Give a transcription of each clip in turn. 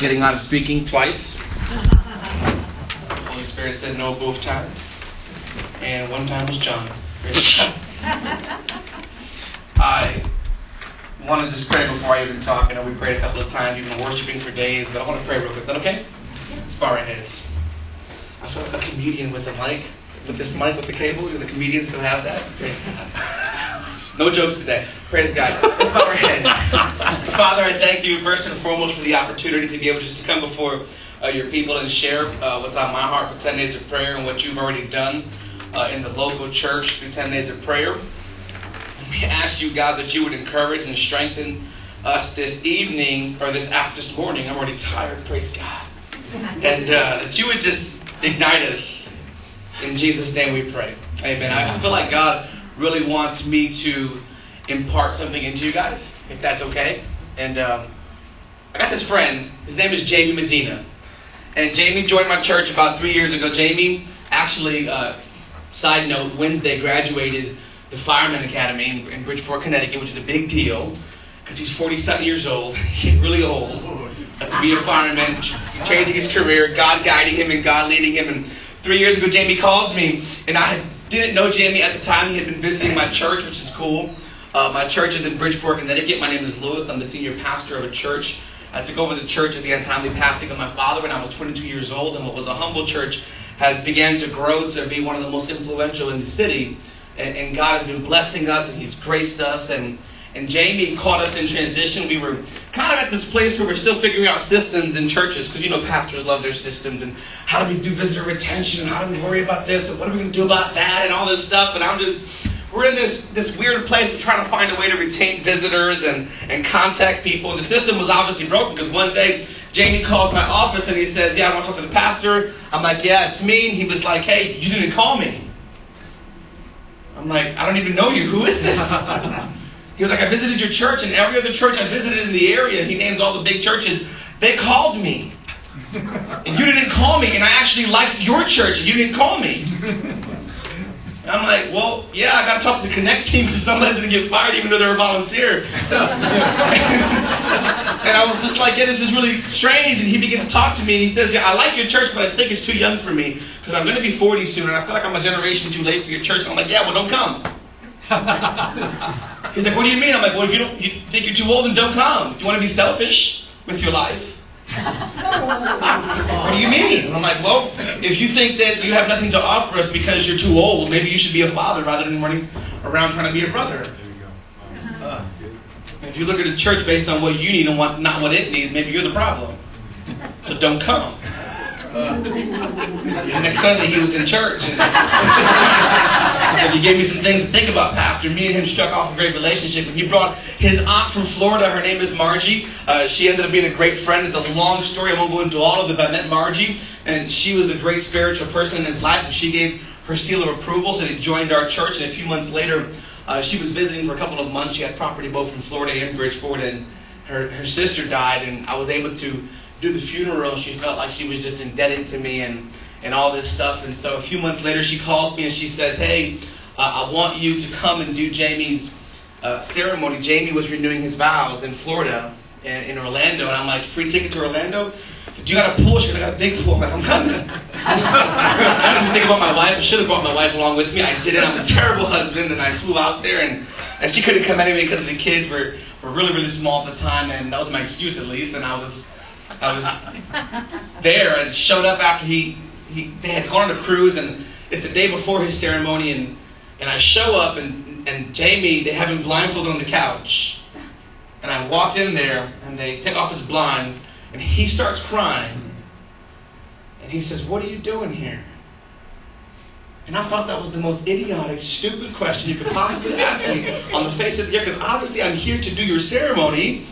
getting out of speaking twice. Holy Spirit said no both times. And one time was John. I want to just pray before I even talk. I know we prayed a couple of times, you've been worshiping for days, but I want to pray real quick. Is that okay? As far as it is. I feel like a comedian with a mic, with this mic with the cable. Do the comedians still have that? No jokes today. Praise God. Let's bow our heads. Father, I thank you first and foremost for the opportunity to be able just to come before uh, your people and share uh, what's on my heart for 10 days of prayer and what you've already done uh, in the local church through 10 days of prayer. We ask you, God, that you would encourage and strengthen us this evening or this after this morning. I'm already tired. Praise God. And uh, that you would just ignite us. In Jesus' name we pray. Amen. I feel like God really wants me to impart something into you guys, if that's okay. And um, I got this friend. His name is Jamie Medina. And Jamie joined my church about three years ago. Jamie actually, uh, side note, Wednesday graduated the Fireman Academy in, in Bridgeport, Connecticut, which is a big deal because he's 47 years old. He's really old to be a fireman, changing his career, God guiding him and God leading him. And three years ago, Jamie calls me, and I didn't know Jamie at the time. He had been visiting my church, which is cool. Uh, my church is in Bridgeport, Connecticut. My name is Lewis. I'm the senior pastor of a church. I took over the church at the untimely passing of my father when I was 22 years old, and what was a humble church has began to grow to be one of the most influential in the city. And, and God has been blessing us, and He's graced us, and and Jamie caught us in transition. We were kind of at this place where we're still figuring out systems in churches because you know pastors love their systems and how do we do visitor retention and how do we worry about this and what are we going to do about that and all this stuff. And I'm just we're in this this weird place of trying to find a way to retain visitors and and contact people. The system was obviously broken because one day Jamie calls my office and he says, "Yeah, I want to talk to the pastor." I'm like, "Yeah, it's me." And he was like, "Hey, you didn't call me." I'm like, "I don't even know you. Who is this?" He was like, I visited your church, and every other church I visited in the area, he named all the big churches. They called me. And you didn't call me, and I actually liked your church, and you didn't call me. And I'm like, well, yeah, I got to talk to the Connect team because somebody's going to get fired even though they're a volunteer. and I was just like, yeah, this is really strange. And he begins to talk to me, and he says, yeah, I like your church, but I think it's too young for me because I'm going to be 40 soon, and I feel like I'm a generation too late for your church. And I'm like, yeah, well, don't come. He's like, what do you mean? I'm like, well, if you don't, you think you're too old, then don't come. Do you want to be selfish with your life? what do you mean? And I'm like, well, if you think that you have nothing to offer us because you're too old, maybe you should be a father rather than running around trying to be a brother. There you go. Uh, if you look at the church based on what you need and what, not what it needs, maybe you're the problem. So don't come. Uh, next Sunday he was in church. And he gave me some things to think about, Pastor. Me and him struck off a great relationship. And he brought his aunt from Florida. Her name is Margie. Uh, she ended up being a great friend. It's a long story. I won't go into all of it, but I met Margie. And she was a great spiritual person in his life. And she gave her seal of approval. So he joined our church. And a few months later, uh, she was visiting for a couple of months. She had property both from Florida and Bridgeport. And her, her sister died. And I was able to do the funeral, she felt like she was just indebted to me and, and all this stuff. And so a few months later, she calls me and she says, Hey, uh, I want you to come and do Jamie's uh, ceremony. Jamie was renewing his vows in Florida, in, in Orlando. And I'm like, Free ticket to Orlando? You got a pool? She said, I got a big pool. I'm like, I'm coming. I didn't think about my wife. I should have brought my wife along with me. I didn't. I'm a terrible husband. And I flew out there and, and she couldn't come anyway because the kids were, were really, really small at the time. And that was my excuse at least. And I was I was there and showed up after he, he they had gone on a cruise and it's the day before his ceremony and, and I show up and, and Jamie, they have him blindfolded on the couch. And I walk in there and they take off his blind and he starts crying. And he says, What are you doing here? And I thought that was the most idiotic, stupid question you could possibly ask me on the face of the earth because obviously I'm here to do your ceremony.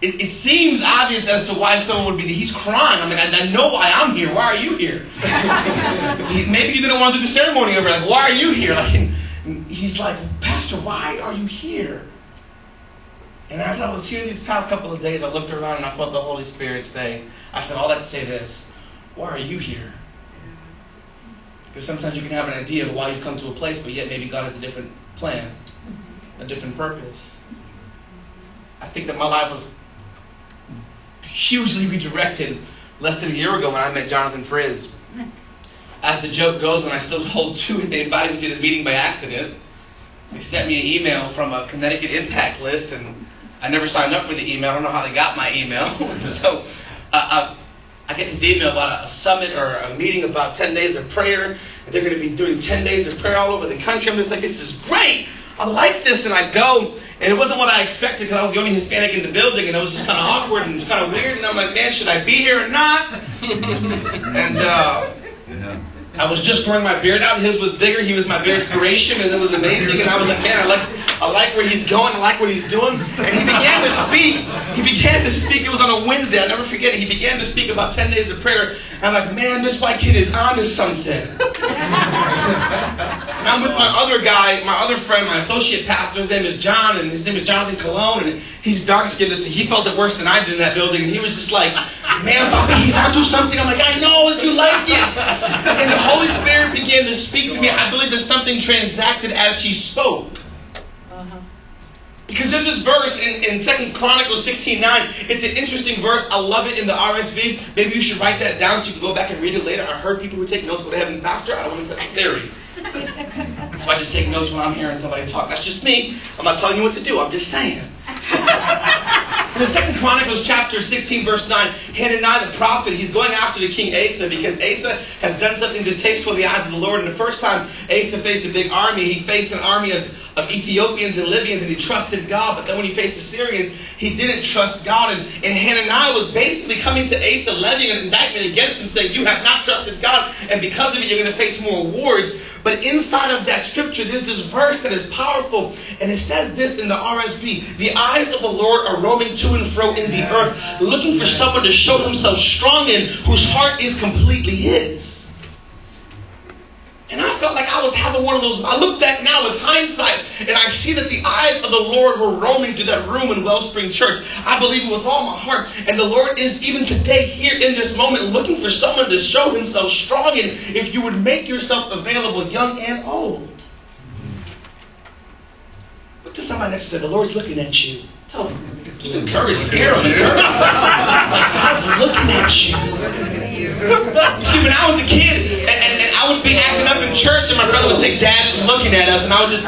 It, it, seems obvious as to why someone would be. There. He's crying. I mean, I, I know why I'm here. Why are you here? Maybe you didn't want to do the ceremony over. Like, why are you here? Like, he's like, Pastor, why are you here? And as I was here these past couple of days, I looked around and I felt the Holy Spirit say, I said, all that to say this: Why are you here? Because sometimes you can have an idea of why you've come to a place, but yet maybe God has a different plan, a different purpose. I think that my life was hugely redirected less than a year ago when I met Jonathan Friz. As the joke goes, when I still hold to it, they invited me to the meeting by accident. They sent me an email from a Connecticut Impact list, and I never signed up for the email. I don't know how they got my email. so uh, uh, I get this email about a summit or a meeting about 10 days of prayer. And they're going to be doing 10 days of prayer all over the country. I'm just like, this is great. I like this. And I go, and it wasn't what I expected because I was the only Hispanic in the building, and it was just kind of awkward and kind of weird. And I'm like, man, should I be here or not? and uh, yeah. I was just growing my beard out. His was bigger. He was my beard inspiration, and it was amazing. And I was like, man, I like, I like where he's going. I like what he's doing. And he began to speak. He began to speak. It was on a Wednesday. I'll never forget it. He began to speak about 10 days of prayer. I'm like, man, this white kid is on to something. I'm with my other guy, my other friend, my associate pastor. His name is John, and his name is Jonathan Cologne. And he's dark skinned, so he felt it worse than I did in that building. And he was just like, man, Bobby, he's onto something. I'm like, I know, you like it. And the Holy Spirit began to speak to me. I believe that something transacted as he spoke. Uh-huh. Because there's this verse in, in 2 Chronicles 16 9. It's an interesting verse. I love it in the RSV. Maybe you should write that down so you can go back and read it later. I heard people who take notes go to heaven faster. I don't want to test the theory. So I just take notes when I'm hearing somebody talk. That's just me. I'm not telling you what to do. I'm just saying. In the second Chronicles chapter 16, verse 9, Hananiah the prophet, he's going after the king Asa because Asa has done something distasteful in the eyes of the Lord. And the first time Asa faced a big army, he faced an army of, of Ethiopians and Libyans and he trusted God. But then when he faced the Syrians, he didn't trust God. And, and Hananiah was basically coming to Asa, levying an indictment against him, saying, You have not trusted God, and because of it, you're going to face more wars. But inside of that scripture, there's this verse that is powerful, and it says this in the RSV The eyes of the Lord are roaming to and fro in the earth, looking for someone to show himself strong in, whose heart is completely his. And I felt like I was having one of those. I look back now with hindsight, and I see that the eyes of the Lord were roaming through that room in Wellspring Church. I believe it with all my heart. And the Lord is even today here in this moment looking for someone to show himself strong in if you would make yourself available, young and old. Look to somebody next to say, The Lord's looking at you. Tell them. Just encourage, scare them. God's looking at you. You see, when I was a kid, and, and, and I would be acting up in church, and my brother would say, Dad is looking at us, and I would just.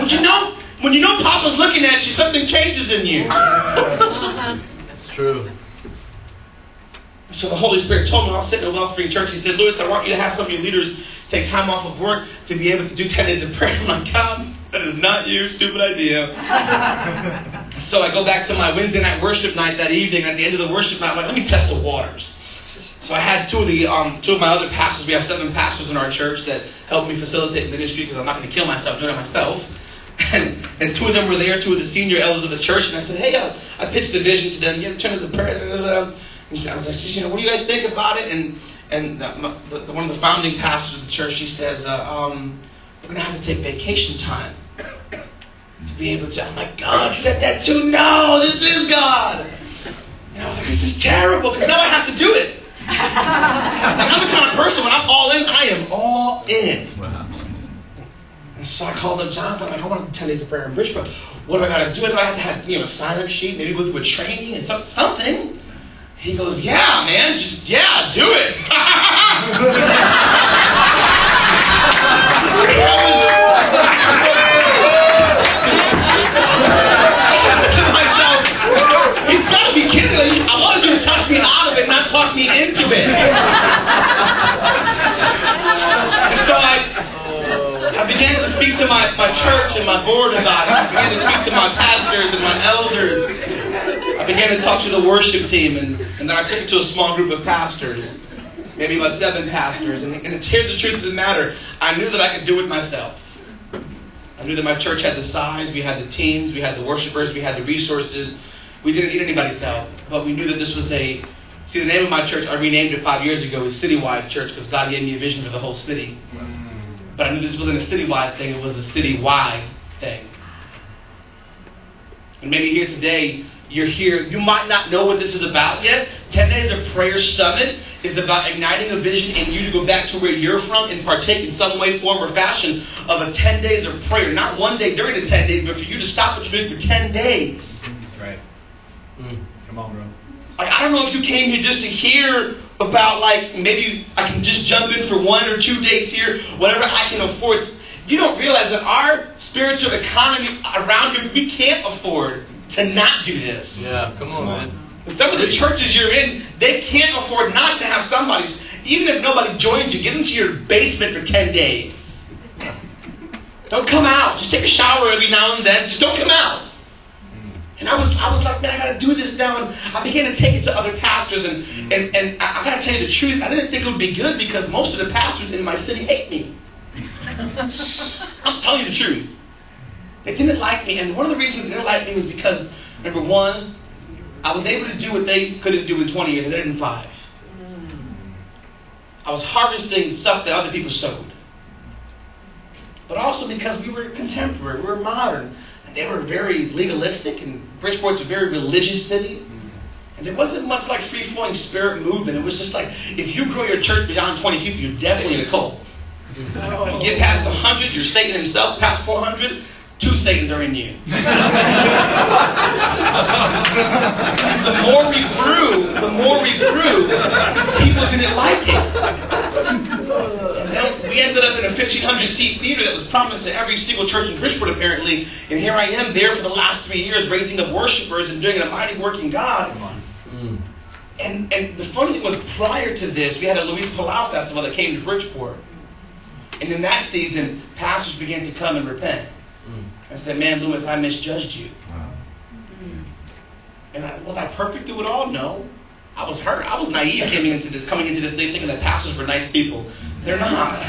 Would you know? When you know Papa's looking at you, something changes in you. That's true. So the Holy Spirit told me I was sitting in Wellspring Church. He said, Lewis, I want you to have some of your leaders take time off of work to be able to do 10 days of prayer. I'm like, God, that is not you, stupid idea. so I go back to my Wednesday night worship night that evening. At the end of the worship night, I'm like, let me test the waters. So I had two of the um, two of my other pastors. We have seven pastors in our church that help me facilitate ministry because I'm not going to kill myself doing it myself. And, and two of them were there, two of the senior elders of the church. And I said, hey, uh, I pitched the vision to them. Yeah, turn to prayer. Blah, blah, blah. And I was like, you know, what do you guys think about it? And and the, the, one of the founding pastors of the church, she says, uh, um, we're going to have to take vacation time to be able to. I'm like, God said that too. No, this is God. And I was like, this is terrible because now I have to do it. and I'm the kind of person when I'm all in, I am all in. Wow. And so I called up Jonathan. I'm like, I want to 10 days of prayer in Bridgeport. What do I got to do? Do I have to have you know a sign up sheet? Maybe go through a training and some, something. He goes, Yeah, man, just yeah, do it. talk me out of it, not talk me into it. so I, I began to speak to my, my church and my board about it. I began to speak to my pastors and my elders. I began to talk to the worship team, and, and then I took it to a small group of pastors, maybe about seven pastors. And, and here's the truth of the matter I knew that I could do it myself. I knew that my church had the size, we had the teams, we had the worshipers, we had the resources. We didn't need anybody's help, but we knew that this was a. See, the name of my church, I renamed it five years ago, is Citywide Church because God gave me a vision for the whole city. Mm. But I knew this wasn't a citywide thing, it was a citywide thing. And maybe here today, you're here, you might not know what this is about yet. 10 Days of Prayer Summit is about igniting a vision in you to go back to where you're from and partake in some way, form, or fashion of a 10 days of prayer. Not one day during the 10 days, but for you to stop what you're doing for 10 days. That's right. Mm. Come on, bro. Like, I don't know if you came here just to hear about, like, maybe I can just jump in for one or two days here, whatever I can afford. You don't realize that our spiritual economy around here, we can't afford to not do this. Yeah, come on, man. Some of the churches you're in, they can't afford not to have somebody, even if nobody joins you, get into your basement for 10 days. Don't come out. Just take a shower every now and then. Just don't come out. And I was, I was like, man, I gotta do this now. And I began to take it to other pastors. And, mm-hmm. and, and I, I gotta tell you the truth, I didn't think it would be good because most of the pastors in my city hate me. I'm telling you the truth. They didn't like me. And one of the reasons they didn't like me was because, number one, I was able to do what they couldn't do in 20 years. I did it in five. Mm. I was harvesting stuff that other people sowed. But also because we were contemporary, we were modern. And they were very legalistic, and Bridgeport's a very religious city. Mm-hmm. And there wasn't much like free flowing spirit movement. It was just like if you grow your church beyond 20 people, you're definitely in a cult. You get past 100, you're Satan himself. Past 400, two Satans are in you. the more we grew, the more we grew, people didn't like it. And we ended up in a 1,500 seat theater that was promised to every single church in Bridgeport, apparently. And here I am there for the last three years, raising up worshipers and doing a mighty work in God. Mm. And, and the funny thing was, prior to this, we had a Luis Palau festival that came to Bridgeport. And in that season, pastors began to come and repent. Mm. I said, Man, Lewis, I misjudged you. And I, was I perfect through it all? No. I was hurt. I was naive coming into this, coming into this thing thinking that pastors were nice people. They're not.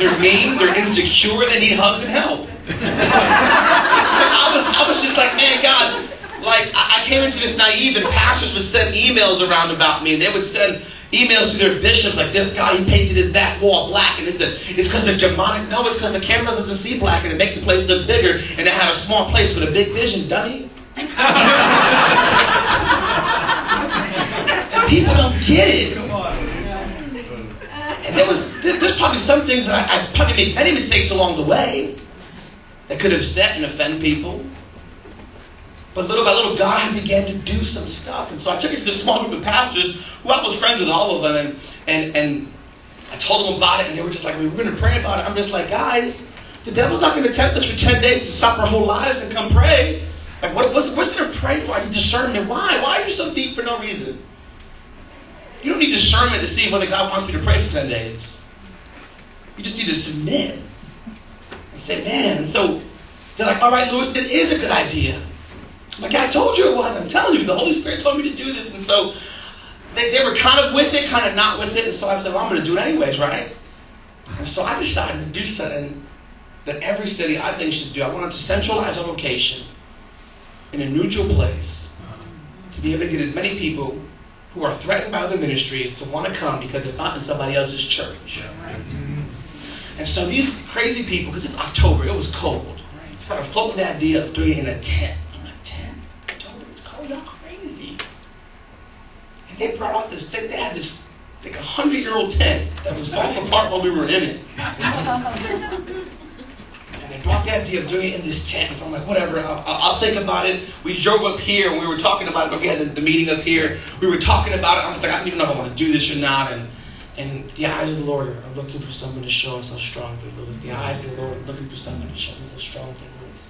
they're mean, they're insecure, they need hugs and help. so I was, I was just like, man, God, like I, I came into this naive, and pastors would send emails around about me, and they would send emails to their bishops like this guy he painted his back wall black and it's a, it's because of demonic no it's because the camera doesn't see black and it makes the place look bigger and I have a small place with a big vision dummy people don't get it and there was there's probably some things that I, I probably made many mistakes along the way that could upset and offend people but little by little, God began to do some stuff. And so I took it to this small group of pastors who I was friends with all of them. And, and, and I told them about it. And they were just like, we were going to pray about it. I'm just like, guys, the devil's not going to tempt us for 10 days to stop our whole lives and come pray. Like, what, what's, what's there to pray for? I need discernment. Why? Why are you so deep for no reason? You don't need discernment to see whether God wants you to pray for 10 days. You just need to submit and say, man. And so they're like, all right, Lewis, it is a good idea. Like I told you it was. I'm telling you, the Holy Spirit told me to do this. And so they, they were kind of with it, kind of not with it. And so I said, well, I'm going to do it anyways, right? And so I decided to do something that every city I think should do. I wanted to centralize a location in a neutral place to be able to get as many people who are threatened by other ministries to want to come because it's not in somebody else's church. And so these crazy people, because it's October, it was cold, started floating the idea of doing it in a tent. I'm like, tent? October, it's cold, y'all crazy. And they brought out this thing, they had this like a hundred year old tent that was falling apart while we were in it. And they brought the idea of doing it in this tent. So I'm like, whatever, I'll, I'll think about it. We drove up here and we were talking about it, but we had the, the meeting up here. We were talking about it. I was like, I don't even know if I want to do this or not. And and the eyes of the Lord are looking for someone to show us how strong through Lewis. The eyes of the Lord are looking for someone to show us how strong through Lewis.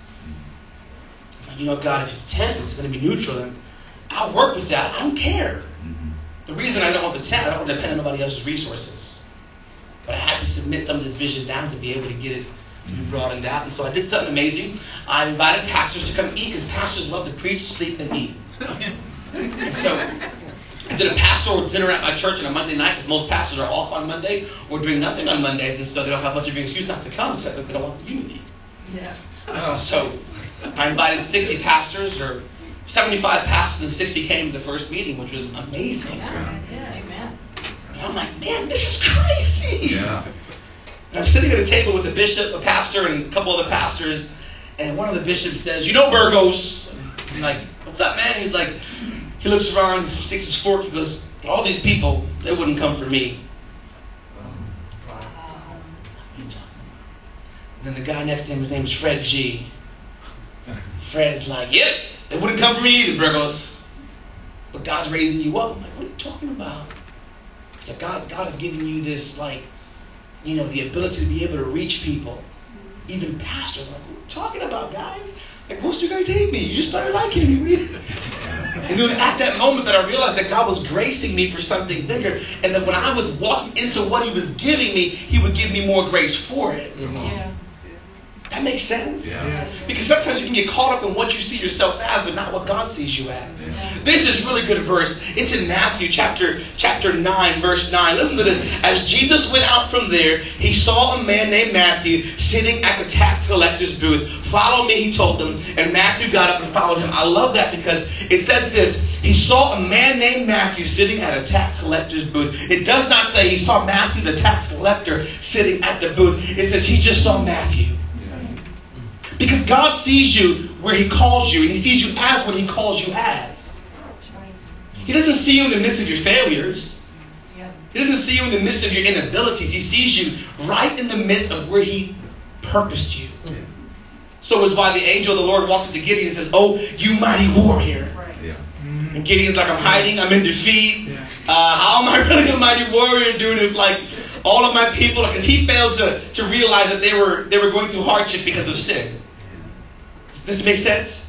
And you know, God, if it's tent, it's going to be neutral, then I'll work with that. I don't care. Mm-hmm. The reason I don't want the tent, I don't want to depend on nobody else's resources. But I had to submit some of this vision down to be able to get it to be broadened out. And so I did something amazing. I invited pastors to come eat because pastors love to preach, sleep, and eat. And so I did a pastoral dinner at my church on a Monday night because most pastors are off on Monday or doing nothing on Mondays, and so they don't have much of an excuse not to come except that they don't want the unity. Yeah. Uh, so I invited 60 pastors, or 75 pastors, and 60 came to the first meeting, which was amazing. Yeah, amen. And I'm like, man, this is crazy. Yeah. And I'm sitting at a table with a bishop, a pastor, and a couple other pastors, and one of the bishops says, "You know Burgos?" I'm like, "What's up, man?" He's like, he looks around, takes his fork, he goes, "All these people, they wouldn't come for me." And then the guy next to him, his name is Fred G. Fred's like, "Yep, They wouldn't come for me either, Burgos. But God's raising you up. I'm like, what are you talking about? It's like God, God has given you this, like, you know, the ability to be able to reach people. Even pastors. Like, what are you talking about, guys? Like, most of you guys hate me. You just started liking me. and it was at that moment that I realized that God was gracing me for something bigger. And that when I was walking into what He was giving me, He would give me more grace for it. Mm-hmm. Yeah. That makes sense? Yeah. Because sometimes you can get caught up in what you see yourself as, but not what God sees you as. Yeah. This is really good verse. It's in Matthew chapter chapter 9, verse 9. Listen to this. As Jesus went out from there, he saw a man named Matthew sitting at the tax collector's booth. Follow me, he told him. And Matthew got up and followed him. I love that because it says this. He saw a man named Matthew sitting at a tax collector's booth. It does not say he saw Matthew, the tax collector, sitting at the booth. It says he just saw Matthew. Because God sees you where He calls you, and He sees you as what He calls you as. He doesn't see you in the midst of your failures. He doesn't see you in the midst of your inabilities. He sees you right in the midst of where He purposed you. So is why the angel of the Lord walks up to Gideon and says, Oh, you mighty warrior. Right. Yeah. And Gideon's like, I'm hiding, I'm in defeat. Yeah. Uh, how am I really a mighty warrior, dude, if like all of my people, because he failed to, to realize that they were they were going through hardship because of sin. Does this make sense?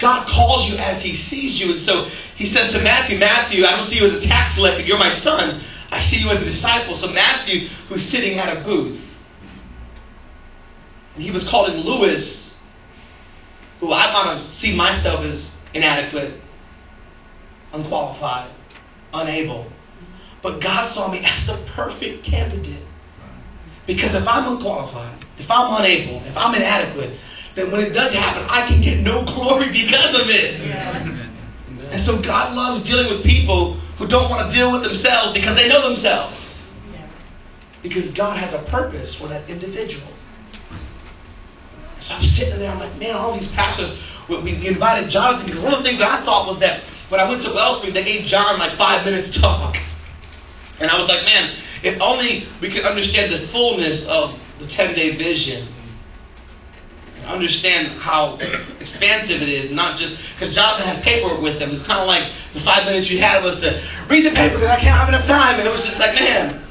God calls you as He sees you. And so He says to Matthew, Matthew, I don't see you as a tax collector. You're my son. I see you as a disciple. So Matthew, who's sitting at a booth, and he was calling Lewis, who I might have see myself as inadequate, unqualified, unable. But God saw me as the perfect candidate. Because if I'm unqualified, if I'm unable, if I'm inadequate, then when it does happen, I can get no glory because of it. Yeah. And so God loves dealing with people who don't want to deal with themselves because they know themselves. Yeah. Because God has a purpose for that individual. So I'm sitting there, I'm like, man, all these pastors, we, we invited Jonathan because one of the things that I thought was that when I went to Wellspring, they gave John like five minutes to talk. And I was like, man, if only we could understand the fullness of the 10 day vision. Understand how expansive it is, not just because Jonathan had paperwork with him. It's kind of like the five minutes you had was to read the paper because I can't have enough time. And it was just like, man,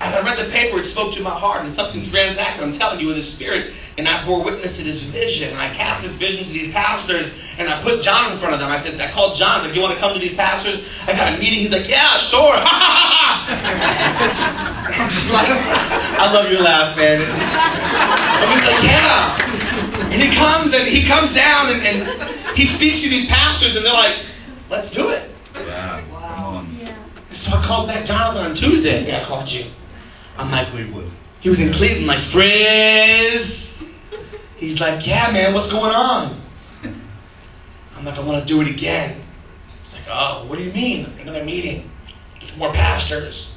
as I read the paper, it spoke to my heart and something transacted. I'm telling you in the spirit. And I bore witness to this vision. And I cast this vision to these pastors. And I put John in front of them. I said, I called John. Like, you want to come to these pastors? I got a meeting. He's like, yeah, sure. I'm just like, I love your laugh, man. And he's like, yeah. And he comes and he comes down and, and he speaks to these pastors and they're like, let's do it. Yeah. Wow. Yeah. So I called back Jonathan on Tuesday. Yeah, I called you. I'm like, Cleveland. he was in Cleveland, like, Friz. He's like, yeah, man, what's going on? I'm like, I want to do it again. It's like, oh, what do you mean? Another meeting. With more pastors.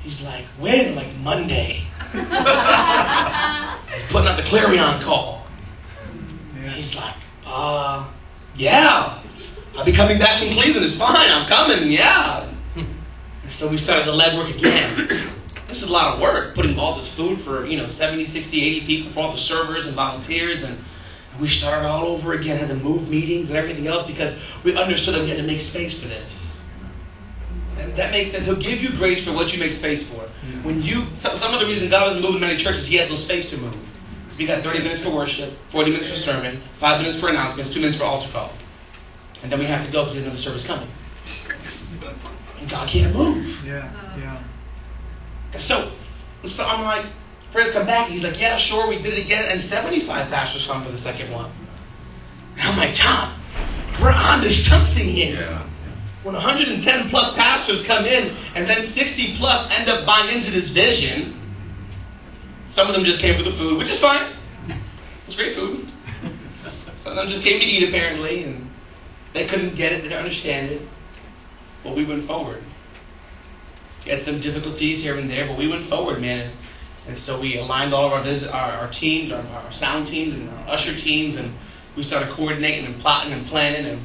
He's like, when? Like, Monday. He's putting out the clarion call. He's like, uh, yeah. I'll be coming back from Cleveland. It's fine. I'm coming. Yeah. And so we started the legwork again. This is a lot of work, putting all this food for, you know, 70, 60, 80 people, for all the servers and volunteers. And we started all over again, had to move meetings and everything else because we understood that we had to make space for this. And that makes sense. He'll give you grace for what you make space for. When you, some, some of the reason God doesn't move in many churches, He has no space to move. We got 30 minutes for worship, 40 minutes for sermon, 5 minutes for announcements, 2 minutes for altar call. And then we have to go because another service coming. And God can't move. Yeah, yeah. And so, so I'm like, friends come back. He's like, yeah, sure, we did it again. And 75 pastors come for the second one. And I'm like, Tom, we're on to something here. Yeah. When 110 plus pastors come in and then 60 plus end up buying into this vision, some of them just came for the food, which is fine. It's great food. Some of them just came to eat apparently, and they couldn't get it, they didn't understand it. But we went forward. Had some difficulties here and there, but we went forward, man. And so we aligned all of our visit, our, our teams, our, our sound teams, and our usher teams, and we started coordinating and plotting and planning and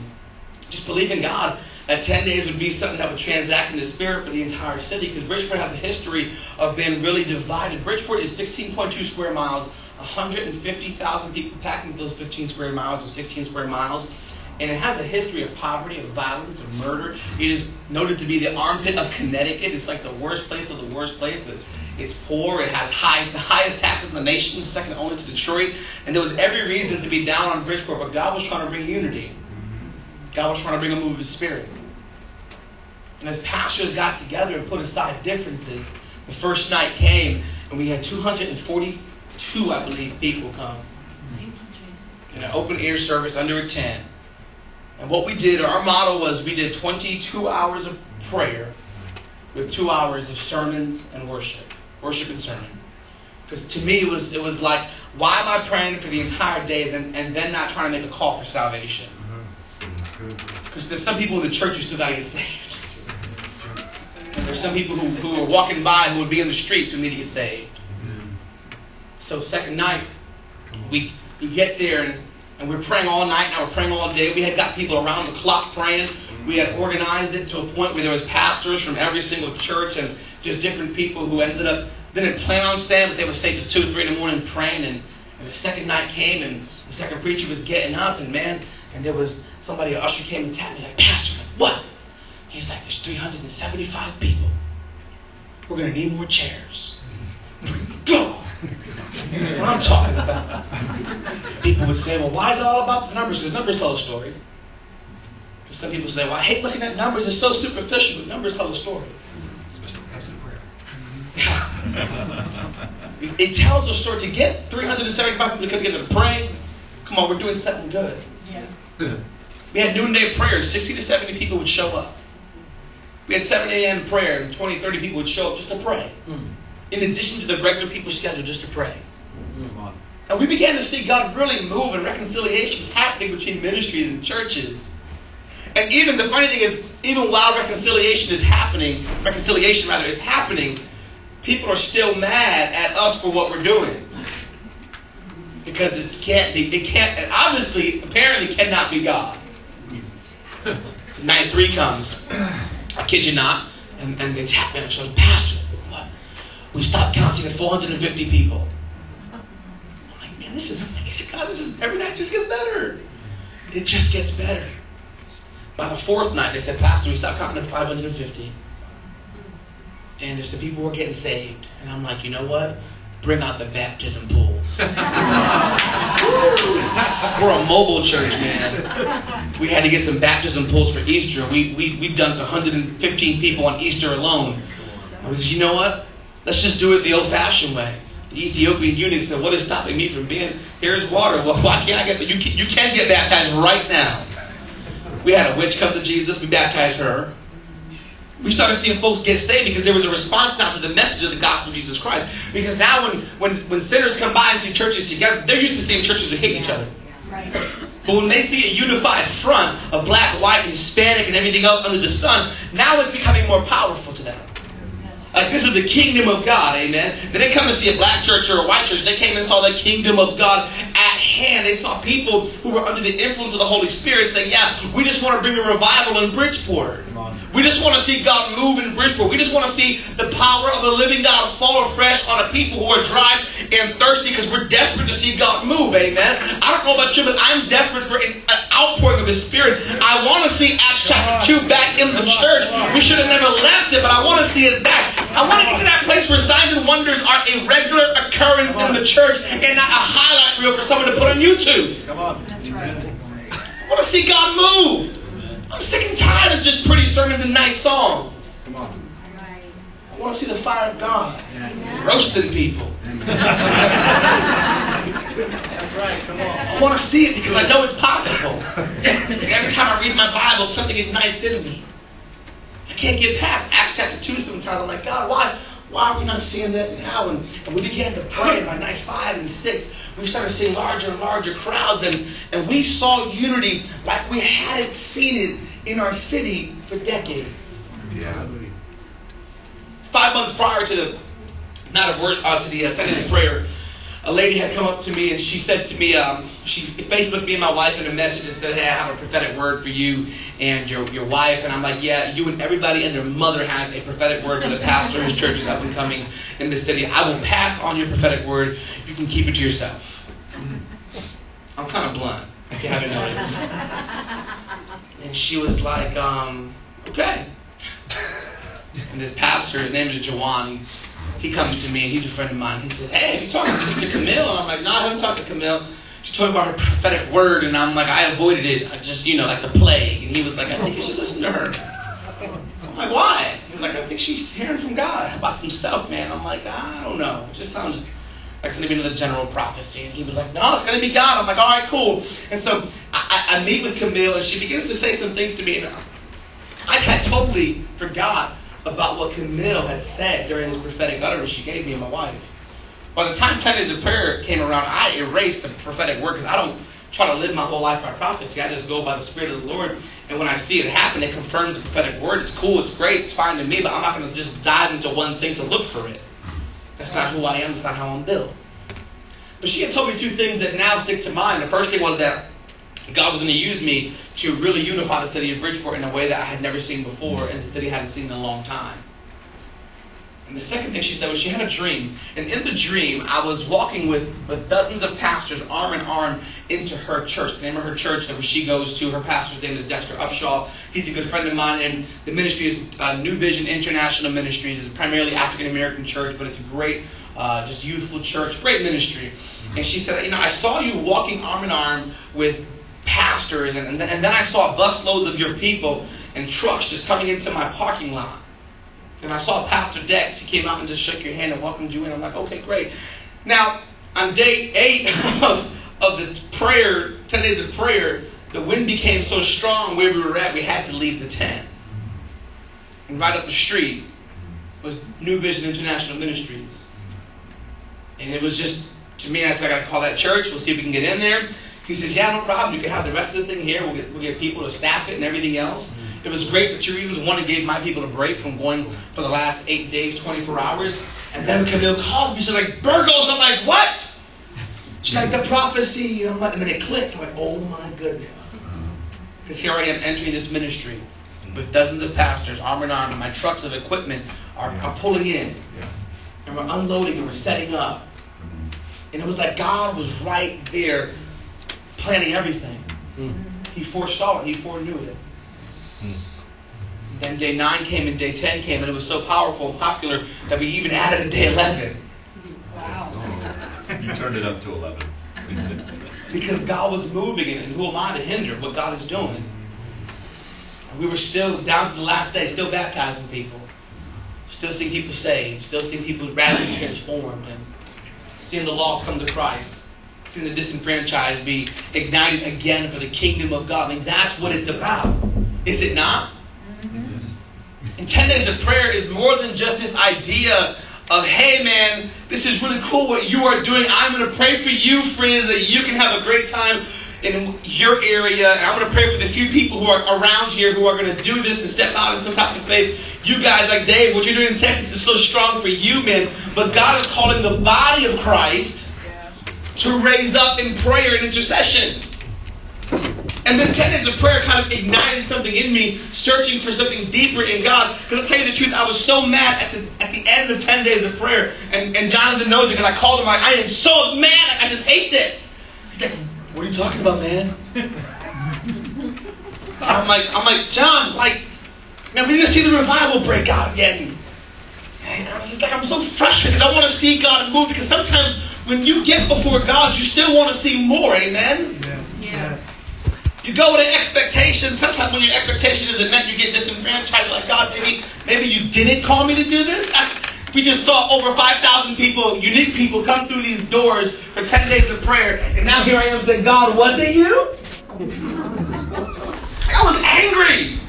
just believing God that 10 days would be something that would transact in the spirit for the entire city because Bridgeport has a history of being really divided. Bridgeport is 16.2 square miles, 150,000 people packed into those 15 square miles or 16 square miles. And it has a history of poverty, of violence, of murder. It is noted to be the armpit of Connecticut. It's like the worst place of the worst places. It's poor. It has high, the highest taxes in the nation, second only to Detroit. And there was every reason to be down on Bridgeport, but God was trying to bring unity. God was trying to bring a move of His Spirit. And as pastors got together and put aside differences, the first night came, and we had 242, I believe, people come. In an open air service under a tent. And what we did, our motto was we did 22 hours of prayer with two hours of sermons and worship. Worship and sermon. Because to me, it was, it was like, why am I praying for the entire day and then, and then not trying to make a call for salvation? Because there's some people in the church who still got to get saved. And there's some people who, who are walking by who would be in the streets who need to get saved. So second night, we, we get there and, and we're praying all night. Now we're praying all day. We had got people around the clock praying. We had organized it to a point where there was pastors from every single church and just different people who ended up didn't plan on staying, but they would stay till two, or three in the morning praying. And, and the second night came, and the second preacher was getting up, and man, and there was somebody, an usher came and tapped me like, Pastor, like, what? He's like, there's 375 people. We're to need more chairs. Go! That's what I'm talking about. People would say, well, why is it all about the numbers? Because numbers tell a story. Because some people say, well, I hate looking at numbers. It's so superficial, but numbers tell a story. Especially in prayer. it tells a story. To get 375 people to come together to pray, come on, we're doing something good. Yeah. We had noonday prayers. 60 to 70 people would show up. We had 7 a.m. prayer, and 20, 30 people would show up just to pray. Mm. In addition to the regular people's schedule, just to pray. And we began to see God really move and reconciliation happening between ministries and churches. And even the funny thing is, even while reconciliation is happening, reconciliation rather is happening, people are still mad at us for what we're doing. Because it can't be, it can't, and obviously, apparently cannot be God. so night three comes. I kid you not. And, and me and said, Pastor? We stopped counting at 450 people. Oh. I'm like, man, this is amazing. God, this is, every night just gets better. It just gets better. By the fourth night, they said, Pastor, we stopped counting at 550. And there's some people who are getting saved. And I'm like, you know what? Bring out the baptism pools. We're a mobile church, man. We had to get some baptism pools for Easter. We, we, we dunked 115 people on Easter alone. I was, you know what? Let's just do it the old fashioned way. The Ethiopian eunuch said, What is stopping me from being here's water? Well, why can't I get you can, you can get baptized right now. We had a witch come to Jesus, we baptized her we started seeing folks get saved because there was a response now to the message of the gospel of Jesus Christ. Because now when, when, when sinners come by and see churches together, they're used to seeing churches who hate each other. But when they see a unified front of black, white, Hispanic, and everything else under the sun, now it's becoming more powerful. Like this is the kingdom of God, amen. They didn't come to see a black church or a white church. They came and saw the kingdom of God at hand. They saw people who were under the influence of the Holy Spirit saying, "Yeah, we just want to bring a revival in Bridgeport." We just want to see God move in Bridgeport. We just want to see the power of the living God fall afresh on a people who are dry and thirsty because we're desperate to see God move. Amen. I don't know about you, but I'm desperate for an outpouring of the Spirit. I want to see Acts chapter 2 back in the church. We should have never left it, but I want to see it back. I want to get to that place where signs and wonders are a regular occurrence in the church and not a highlight reel for someone to put on YouTube. Come on. That's right. I want to see God move. I'm sick and tired of just pretty sermons and nice songs. Come on. I want to see the fire of God yeah. roasting people. That's right. Come on. I want to see it because I know it's possible. Every time I read my Bible, something ignites in me. I can't get past Acts chapter 2 sometimes. I'm like, God, why, why are we not seeing that now? And, and we began to pray by night 5 and 6 we started seeing larger and larger crowds, and, and we saw unity like we hadn't seen it in our city for decades. Yeah. Five months prior to the night of worship, uh, to the uh, Sunday prayer, a lady had come up to me and she said to me, um, she Facebooked me and my wife in a message and said, hey, I have a prophetic word for you and your, your wife. And I'm like, yeah, you and everybody and their mother has a prophetic word for the pastor whose church is up and coming in the city. I will pass on your prophetic word. You can keep it to yourself. I'm kind of blunt, if you haven't noticed. And she was like, um, okay. And this pastor, his name is Jawan, he, comes to me and he's a friend of mine. He says, Hey, have you talked to Sister Camille? And I'm like, No, I haven't talked to Camille. She told me about her prophetic word, and I'm like, I avoided it, I just, you know, like the plague. And he was like, I think you should listen to her. I'm like, why? He was like, I think she's hearing from God about some stuff, man. I'm like, I don't know. It just sounds like it's going to be another general prophecy. And he was like, no, it's going to be God. I'm like, all right, cool. And so I, I meet with Camille, and she begins to say some things to me. And I had totally forgot about what Camille had said during this prophetic utterance she gave me and my wife. By the time 10 days of prayer came around, I erased the prophetic word because I don't try to live my whole life by prophecy. I just go by the Spirit of the Lord. And when I see it happen, it confirms the prophetic word. It's cool, it's great, it's fine to me, but I'm not going to just dive into one thing to look for it. That's not who I am, it's not how I'm built. But she had told me two things that now stick to mind. The first thing was that God was going to use me to really unify the city of Bridgeport in a way that I had never seen before and the city hadn't seen in a long time. And the second thing she said was she had a dream. And in the dream, I was walking with, with dozens of pastors arm in arm into her church. The name of her church that she goes to, her pastor's name is Dexter Upshaw. He's a good friend of mine. And the ministry is uh, New Vision International Ministries. It's primarily African American church, but it's a great, uh, just youthful church, great ministry. And she said, You know, I saw you walking arm in arm with pastors, and, and, then, and then I saw busloads of your people and trucks just coming into my parking lot. And I saw Pastor Dex. He came out and just shook your hand and welcomed you in. I'm like, okay, great. Now, on day eight of, of the prayer, 10 days of prayer, the wind became so strong where we were at, we had to leave the tent. And right up the street was New Vision International Ministries. And it was just, to me, I said, I got to call that church. We'll see if we can get in there. He says, yeah, no problem. You can have the rest of the thing here. We'll get, we'll get people to staff it and everything else. It was great for two reasons. One, it gave my people a break from going for the last eight days, 24 hours. And then Camille calls me. She's like, Burgos. I'm like, what? She's like, the prophecy. I'm like, and then it clicked. I'm like, oh my goodness. Because here I am entering this ministry with dozens of pastors, arm in arm, and my trucks of equipment are, are pulling in. And we're unloading and we're setting up. And it was like God was right there planning everything. Mm. He foresaw it, he foreknew it. Mm. Then day 9 came and day 10 came, and it was so powerful and popular that we even added a day 11. Wow. you turned it up to 11. because God was moving, and who am I to hinder what God is doing? And we were still, down to the last day, still baptizing people. Still seeing people saved. Still seeing people radically transformed. And seeing the lost come to Christ seeing the disenfranchised be ignited again for the kingdom of God. I mean, that's what it's about. Is it not? Mm-hmm. And 10 days of prayer is more than just this idea of, hey man, this is really cool what you are doing. I'm going to pray for you, friends, that you can have a great time in your area. And I'm going to pray for the few people who are around here who are going to do this and step out in some type of faith. You guys, like Dave, what you're doing in Texas is so strong for you, man. But God is calling the body of Christ to raise up in prayer and intercession. And this 10 days of prayer kind of ignited something in me, searching for something deeper in God. Because I'll tell you the truth, I was so mad at the, at the end of 10 days of prayer. And, and Jonathan knows it because I called him like, I am so mad, I just hate this. He's like, what are you talking about, man? I'm like, I'm like, John, like, man, we didn't see the revival break out. And, and I was just like, I'm so frustrated because I want to see God move because sometimes when you get before God, you still want to see more. Amen? Yeah. yeah. You go with an expectation. Sometimes when your expectation isn't met, you get disenfranchised. Like, God, maybe, maybe you didn't call me to do this. I, we just saw over 5,000 people, unique people, come through these doors for 10 days of prayer. And now here I am saying, God, was it you? I was angry.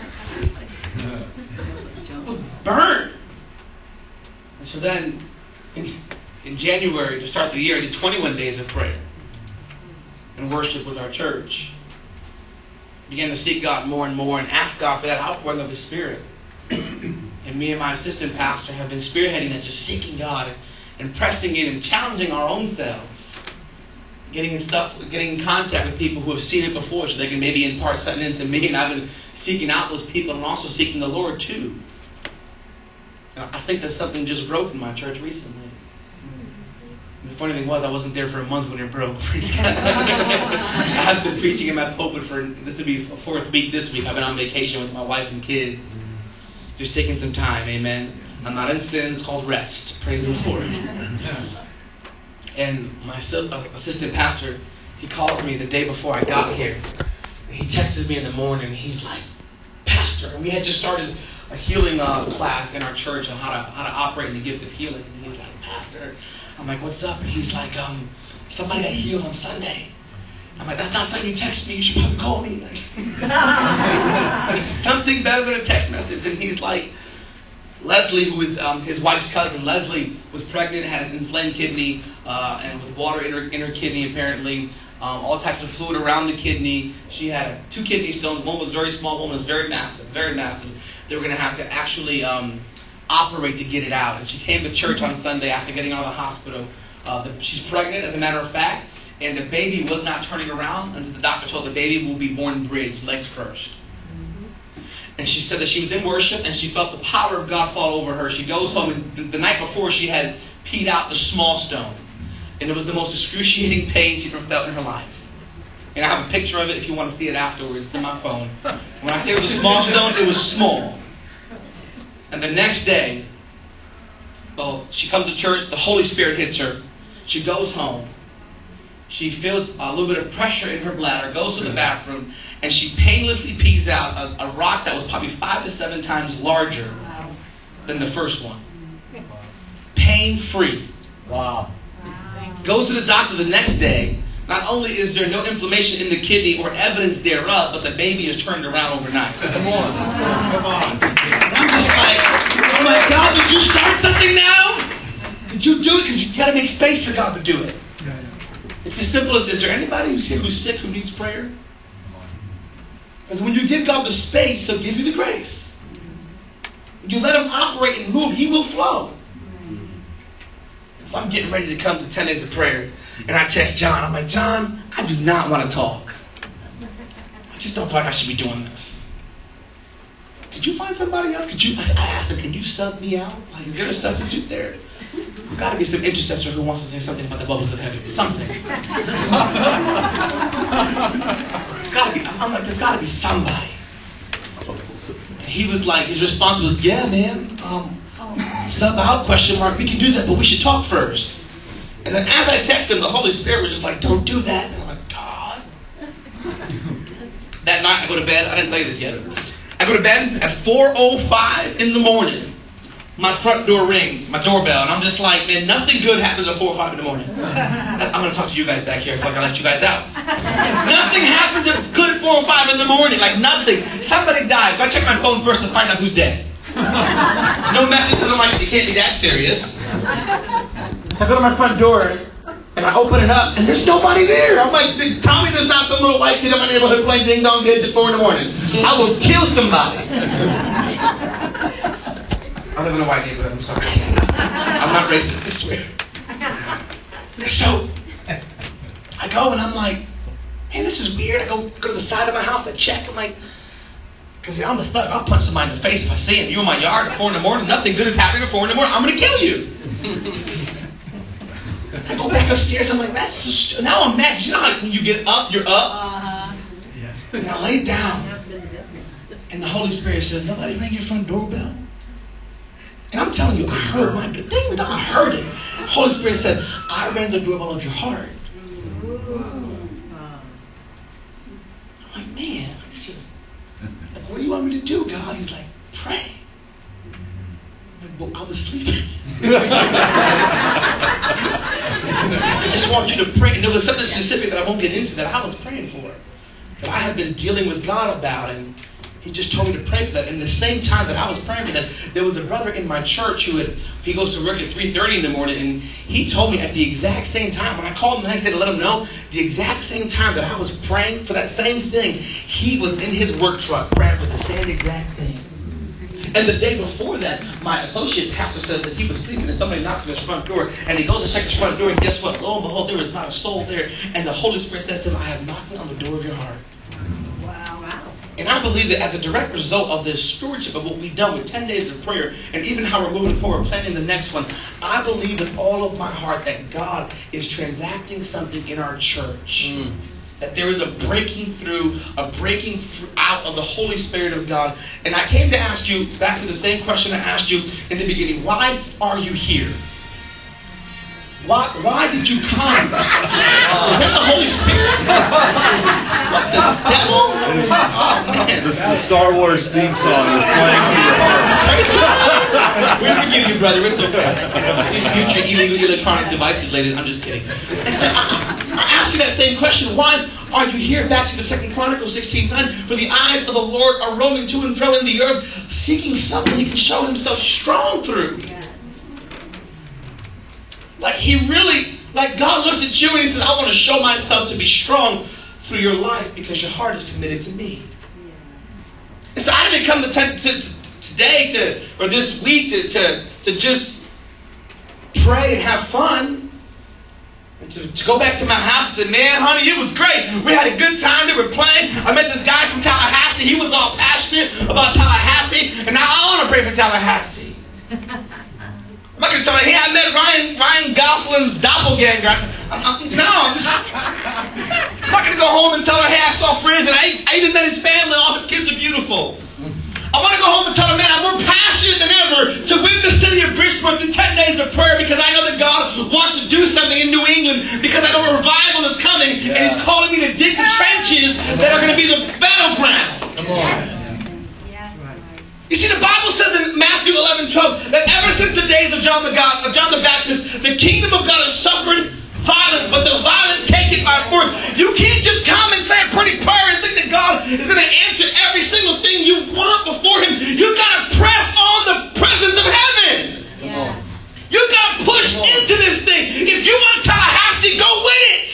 I was burnt. And so then, in January to start the year, I did 21 days of prayer and worship with our church. Began to seek God more and more and ask God for that outpouring of His Spirit. and me and my assistant pastor have been spearheading that, just seeking God and pressing in and challenging our own selves getting in stuff, getting in contact with people who have seen it before, so they can maybe impart something into me. And I've been seeking out those people and also seeking the Lord too. I think that something just broke in my church recently. The funny thing was, I wasn't there for a month when it broke. Praise God. I've been preaching in my pulpit for this will be a fourth week this week. I've been on vacation with my wife and kids, just taking some time. Amen. I'm not in sin. It's called rest. Praise the Lord. And my uh, assistant pastor, he calls me the day before I got here. He texts me in the morning. He's like, Pastor, and we had just started a healing uh, class in our church on how to how to operate in the gift of healing. And he's like, Pastor, I'm like, what's up? And he's like, um, somebody got healed on Sunday. I'm like, that's not something you text me. You should probably call me. Like, something better than a text message. And he's like, Leslie, who is um, his wife's cousin, Leslie was pregnant, had an inflamed kidney, uh, and with water in her, in her kidney apparently, um, all types of fluid around the kidney. She had two kidney stones. One was very small, one was very massive, very massive. They were going to have to actually um, operate to get it out. And she came to church on Sunday after getting out of the hospital. Uh, the, she's pregnant, as a matter of fact, and the baby was not turning around until the doctor told the baby will be born bridged, legs first. And she said that she was in worship and she felt the power of God fall over her. She goes home, and the, the night before she had peed out the small stone. And it was the most excruciating pain she'd ever felt in her life. And I have a picture of it if you want to see it afterwards. It's in my phone. When I say it was a small stone, it was small. And the next day, well, she comes to church, the Holy Spirit hits her. She goes home. She feels a little bit of pressure in her bladder, goes to the mm-hmm. bathroom, and she painlessly pees out a, a rock that was probably five to seven times larger than the first one. Pain free. Wow. Goes to the doctor the next day. Not only is there no inflammation in the kidney or evidence thereof, but the baby is turned around overnight. Come on. Come on. Like, oh my God, did you start something now? Did you do it? Because you got to make space for God to do it. It's as simple as, is there anybody who's here who's sick who needs prayer? Because when you give God the space, He'll give you the grace. When you let Him operate and move, He will flow. So I'm getting ready to come to 10 days of prayer. And I text John. I'm like, John, I do not want to talk. I just don't feel like I should be doing this. Could you find somebody else? Could you? I asked him, can you sub me out? Like, is there a substitute there? There's got to be some intercessor who wants to say something about the bubbles of heaven. Something. it's got to be. I'm like, there's got to be somebody. And he was like, his response was, yeah, man. Um, sub out? Question mark. We can do that, but we should talk first. And then as I texted him, the Holy Spirit was just like, don't do that. And I'm like, God. that night I go to bed. I didn't tell you this yet. I go to bed at 4.05 in the morning. My front door rings, my doorbell, and I'm just like, man, nothing good happens at 4 or 5 in the morning. I'm going to talk to you guys back here. I feel like I let you guys out. nothing happens at good at 4 or 5 in the morning. Like nothing. Somebody dies. So I check my phone first to find out who's dead. no message. I'm like, it can't be that serious. So I go to my front door, and I open it up, and there's nobody there. I'm like, Tommy there's not some little white kid in my neighborhood playing ding dong ditch at 4 in the morning. I will kill somebody. I live in a white neighborhood, I'm sorry. I'm not racist, I swear. So, I go and I'm like, man, this is weird. I go, go to the side of my house, I check, I'm like, because I'm a thug. I'll punch somebody in the face if I see him. You in my yard at 4 in the morning, nothing good is happening at 4 in the morning, I'm going to kill you. I go back upstairs, I'm like, that's so now I'm mad. You know how when you get up, you're up? Uh-huh. And I lay down. And the Holy Spirit says, nobody ring your front doorbell? And I'm telling you, I heard my thing, I heard it. Holy Spirit said, I rang the doorbell of your heart. I'm like, man, this is like, what do you want me to do, God? He's like, pray. Well, I was sleeping. I just want you to pray. And there was something specific that I won't get into that I was praying for. That I had been dealing with God about and he just told me to pray for that. And the same time that I was praying for that, there was a brother in my church who had he goes to work at 3:30 in the morning, and he told me at the exact same time when I called him the next day to let him know, the exact same time that I was praying for that same thing, he was in his work truck praying for the same exact thing. And the day before that, my associate pastor said that he was sleeping and somebody knocks on his front door and he goes to check his front door and guess what? Lo and behold, there was not a soul there. And the Holy Spirit says to him, I have knocked on the door of your heart. Wow. Wow. And I believe that as a direct result of this stewardship of what we've done with 10 days of prayer and even how we're moving forward, planning the next one, I believe with all of my heart that God is transacting something in our church. Mm. That there is a breaking through, a breaking out of the Holy Spirit of God. And I came to ask you, back to the same question I asked you in the beginning why are you here? Why, why did you come? Was that the Holy Spirit? what the devil? Oh, man. The, the Star Wars theme song is playing through your heart. we forgive you, brother. It's okay. Please mute your illegal electronic devices, ladies. I'm just kidding. And so I, I ask you that same question. Why are you here? Back to the Second Chronicles 16:9. For the eyes of the Lord are roaming to and fro in the earth, seeking someone he can show himself strong through. He really, like God looks at you and he says, I want to show myself to be strong through your life because your heart is committed to me. Yeah. And so I didn't come to, t- to, to today to or this week to, to, to just pray and have fun. And to, to go back to my house and say, man, honey, it was great. We had a good time. They were playing. I met this guy from Tallahassee. He was all passionate about Tallahassee. And now I want to pray for Tallahassee. I'm not to tell you, hey, I met Ryan Ryan Gosling's doppelganger. I, I, I, no, I'm, just, I'm not going to go home and tell her, hey, I saw Friz and I, I even met his family. All his kids are beautiful. I want to go home and tell her, man, I'm more passionate than ever to win the city of Bridgeport through 10 days of prayer because I know that God wants to do something in New England because I know a revival is coming and He's calling me to dig the trenches that are going to be the battleground. Come on. You see, the Bible says in Matthew 11, 12 that ever since the days of John the, God, of John the Baptist, the kingdom of God has suffered violence, but the violent take it by force. You can't just come and say a pretty prayer and think that God is going to answer every single thing you want before Him. You've got to press on the presence of heaven. Yeah. You got to push into this thing. If you want Tallahassee, go with it.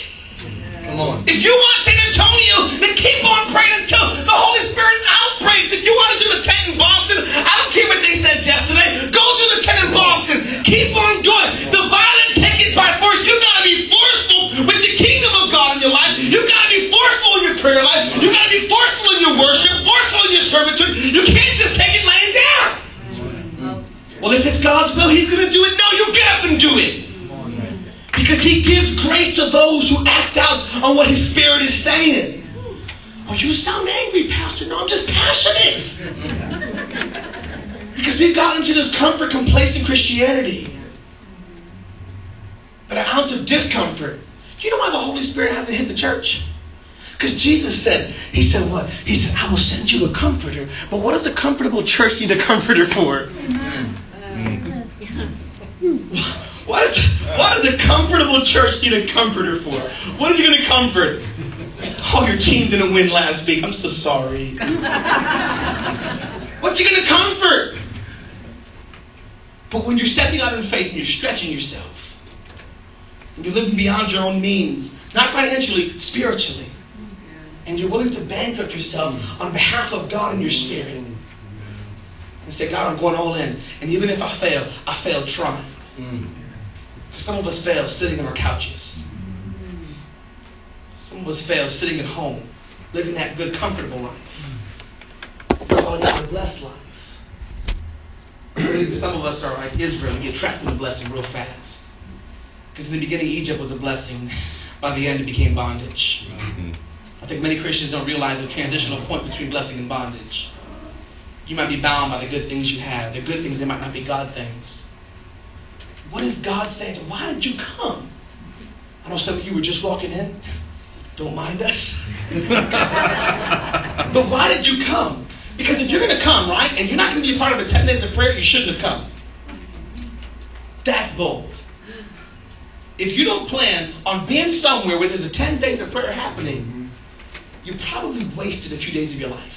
Come on. If you want San Antonio, then keep on praying until the Holy Spirit outbreaks. If you want to do the tent in Care what they said yesterday. Go do the tent in Boston. Keep on doing. The violent take it by force. You got to be forceful with the kingdom of God in your life. You got to be forceful in your prayer life. You got to be forceful in your worship, forceful in your servitude. You can't just take it laying down. Well, if it's God's will, He's to do it. No, you get up and do it. Because he gives grace to those who act out on what his spirit is saying. Oh, you sound angry, Pastor. No, I'm just passionate. Because we've gotten into this comfort, complacent Christianity. But an ounce of discomfort. Do you know why the Holy Spirit hasn't hit the church? Because Jesus said, He said what? He said, I will send you a comforter. But what does the comfortable church need a comforter for? What is, what does the comfortable church need a comforter for? What is he going to comfort? Oh, your team didn't win last week. I'm so sorry. What's he going to comfort? But when you're stepping out in faith and you're stretching yourself, and you're living beyond your own means, not financially, spiritually, and you're willing to bankrupt yourself on behalf of God and your spirit, and say, God, I'm going all in. And even if I fail, I failed trying. Because some of us fail sitting on our couches. Some of us fail sitting at home, living that good, comfortable life. It a blessed life. Believe some of us are like Israel. We get trapped in the blessing real fast. Because in the beginning, Egypt was a blessing. By the end, it became bondage. Mm-hmm. I think many Christians don't realize the transitional point between blessing and bondage. You might be bound by the good things you have. They're good things, they might not be God things. What is God saying? Why did you come? I know some of you were just walking in. Don't mind us. but why did you come? Because if you're going to come, right, and you're not going to be a part of a 10 days of prayer, you shouldn't have come. That's bold. If you don't plan on being somewhere where there's a 10 days of prayer happening, you probably wasted a few days of your life.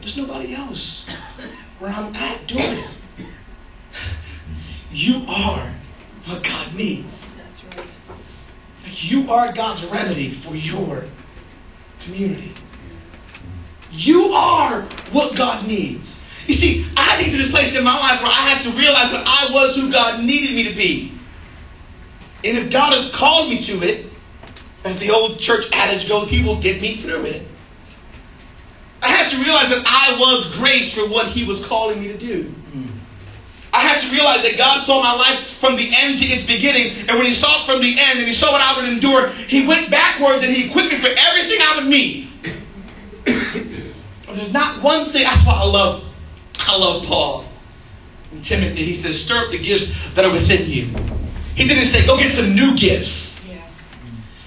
There's nobody else where I'm at doing it. You are what God needs. That's right. You are God's remedy for your community. You are what God needs. You see, I had to this place in my life where I had to realize that I was who God needed me to be. And if God has called me to it, as the old church adage goes, He will get me through it. I had to realize that I was graced for what He was calling me to do. I had to realize that God saw my life from the end to its beginning, and when He saw it from the end and He saw what I would endure, He went backwards and He equipped me for everything I would need. There's not one thing. That's why I love, I love Paul and Timothy. He says, "Stir up the gifts that are within you." He didn't say, "Go get some new gifts." Yeah.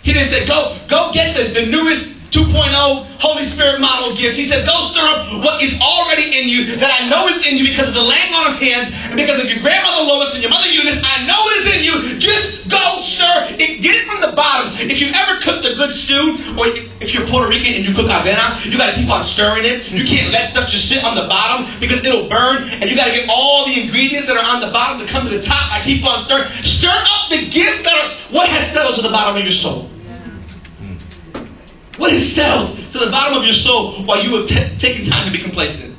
He didn't say, "Go, go get the, the newest 2.0 Holy Spirit model gifts." He said, "Go stir up what is already in you that I know is in you because of the laying on of hands and because of your grandmother Lois and your mother Eunice. I know it is in you. Just go stir it. Get it from the bottom. If you've ever cooked a good stew, or if you're Puerto Rican and you cook avena, you got to keep on stirring it. You can't let stuff just sit on the bottom because it'll burn, and you got to get all the ingredients that are on the bottom to come to the top. I keep on stirring. Stir up the gifts that are what has settled to the bottom of your soul. What is settled to the bottom of your soul while you have t- taken time to be complacent?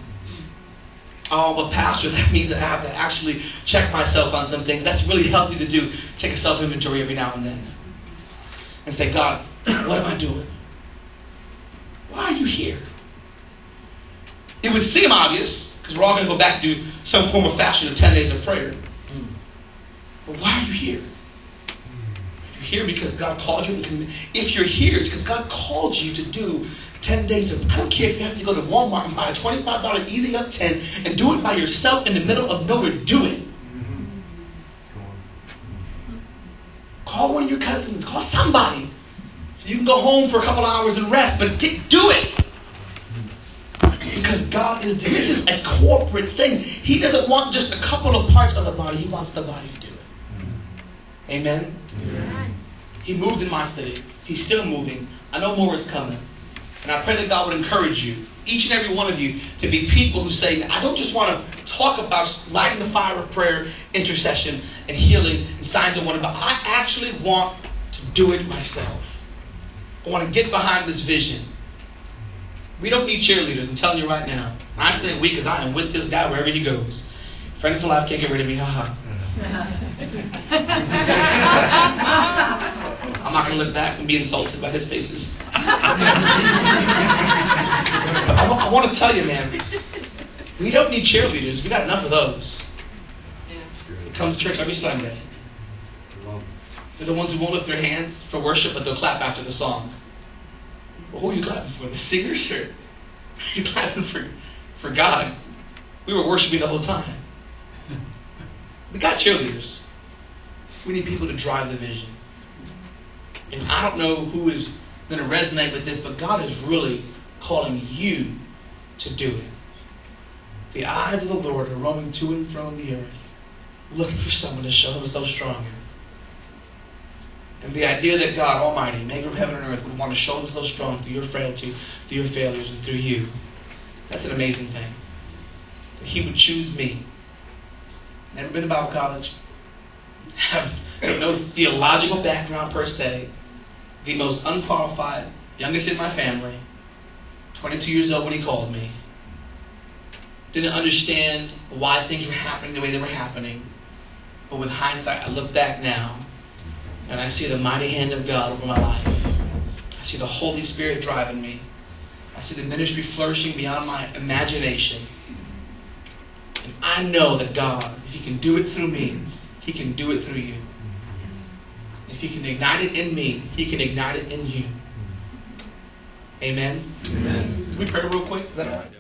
Oh, but pastor, that means that I have to actually check myself on some things. That's really healthy to do. Take a self inventory every now and then. And say, God, what am I doing? Why are you here? It would seem obvious, because we're all going to go back to some form of fashion of 10 days of prayer. Mm. But why are you here? Here because God called you. If you're here, it's because God called you to do 10 days of. I don't care if you have to go to Walmart and buy a $25 Easy Up 10 and do it by yourself in the middle of nowhere. Do it. Call one of your cousins. Call somebody. So you can go home for a couple hours and rest, but get, do it. Because God is, this is a corporate thing. He doesn't want just a couple of parts of the body, He wants the body to do it. Amen? He moved in my city. He's still moving. I know more is coming. And I pray that God would encourage you, each and every one of you, to be people who say, I don't just want to talk about lighting the fire of prayer, intercession, and healing, and signs and wonders, but I actually want to do it myself. I want to get behind this vision. We don't need cheerleaders, I'm telling you right now. And I say we because I am with this guy wherever he goes. Friend for life can't get rid of me, haha. I'm not going to look back and be insulted by his faces. I, I want to tell you, man, we don't need cheerleaders. We got enough of those. They come to church every Sunday. They're the ones who won't lift their hands for worship, but they'll clap after the song. Well, who are you clapping for? The singers, or are you clapping for, for God? We were worshiping the whole time. We got cheerleaders. We need people to drive the vision. And I don't know who is going to resonate with this, but God is really calling you to do it. The eyes of the Lord are roaming to and fro in the earth, looking for someone to show himself stronger. And the idea that God Almighty, maker of heaven and earth, would want to show himself strong through your frailty, through your failures, and through you, that's an amazing thing. That he would choose me. Never been to Bible college, have no theological background per se, the most unqualified, youngest in my family, 22 years old when he called me. Didn't understand why things were happening the way they were happening. But with hindsight, I look back now and I see the mighty hand of God over my life. I see the Holy Spirit driving me. I see the ministry flourishing beyond my imagination. And I know that God, if He can do it through me, He can do it through you. If He can ignite it in me, He can ignite it in you. Hmm. Amen. Amen. Can we pray real quick? Is that all right?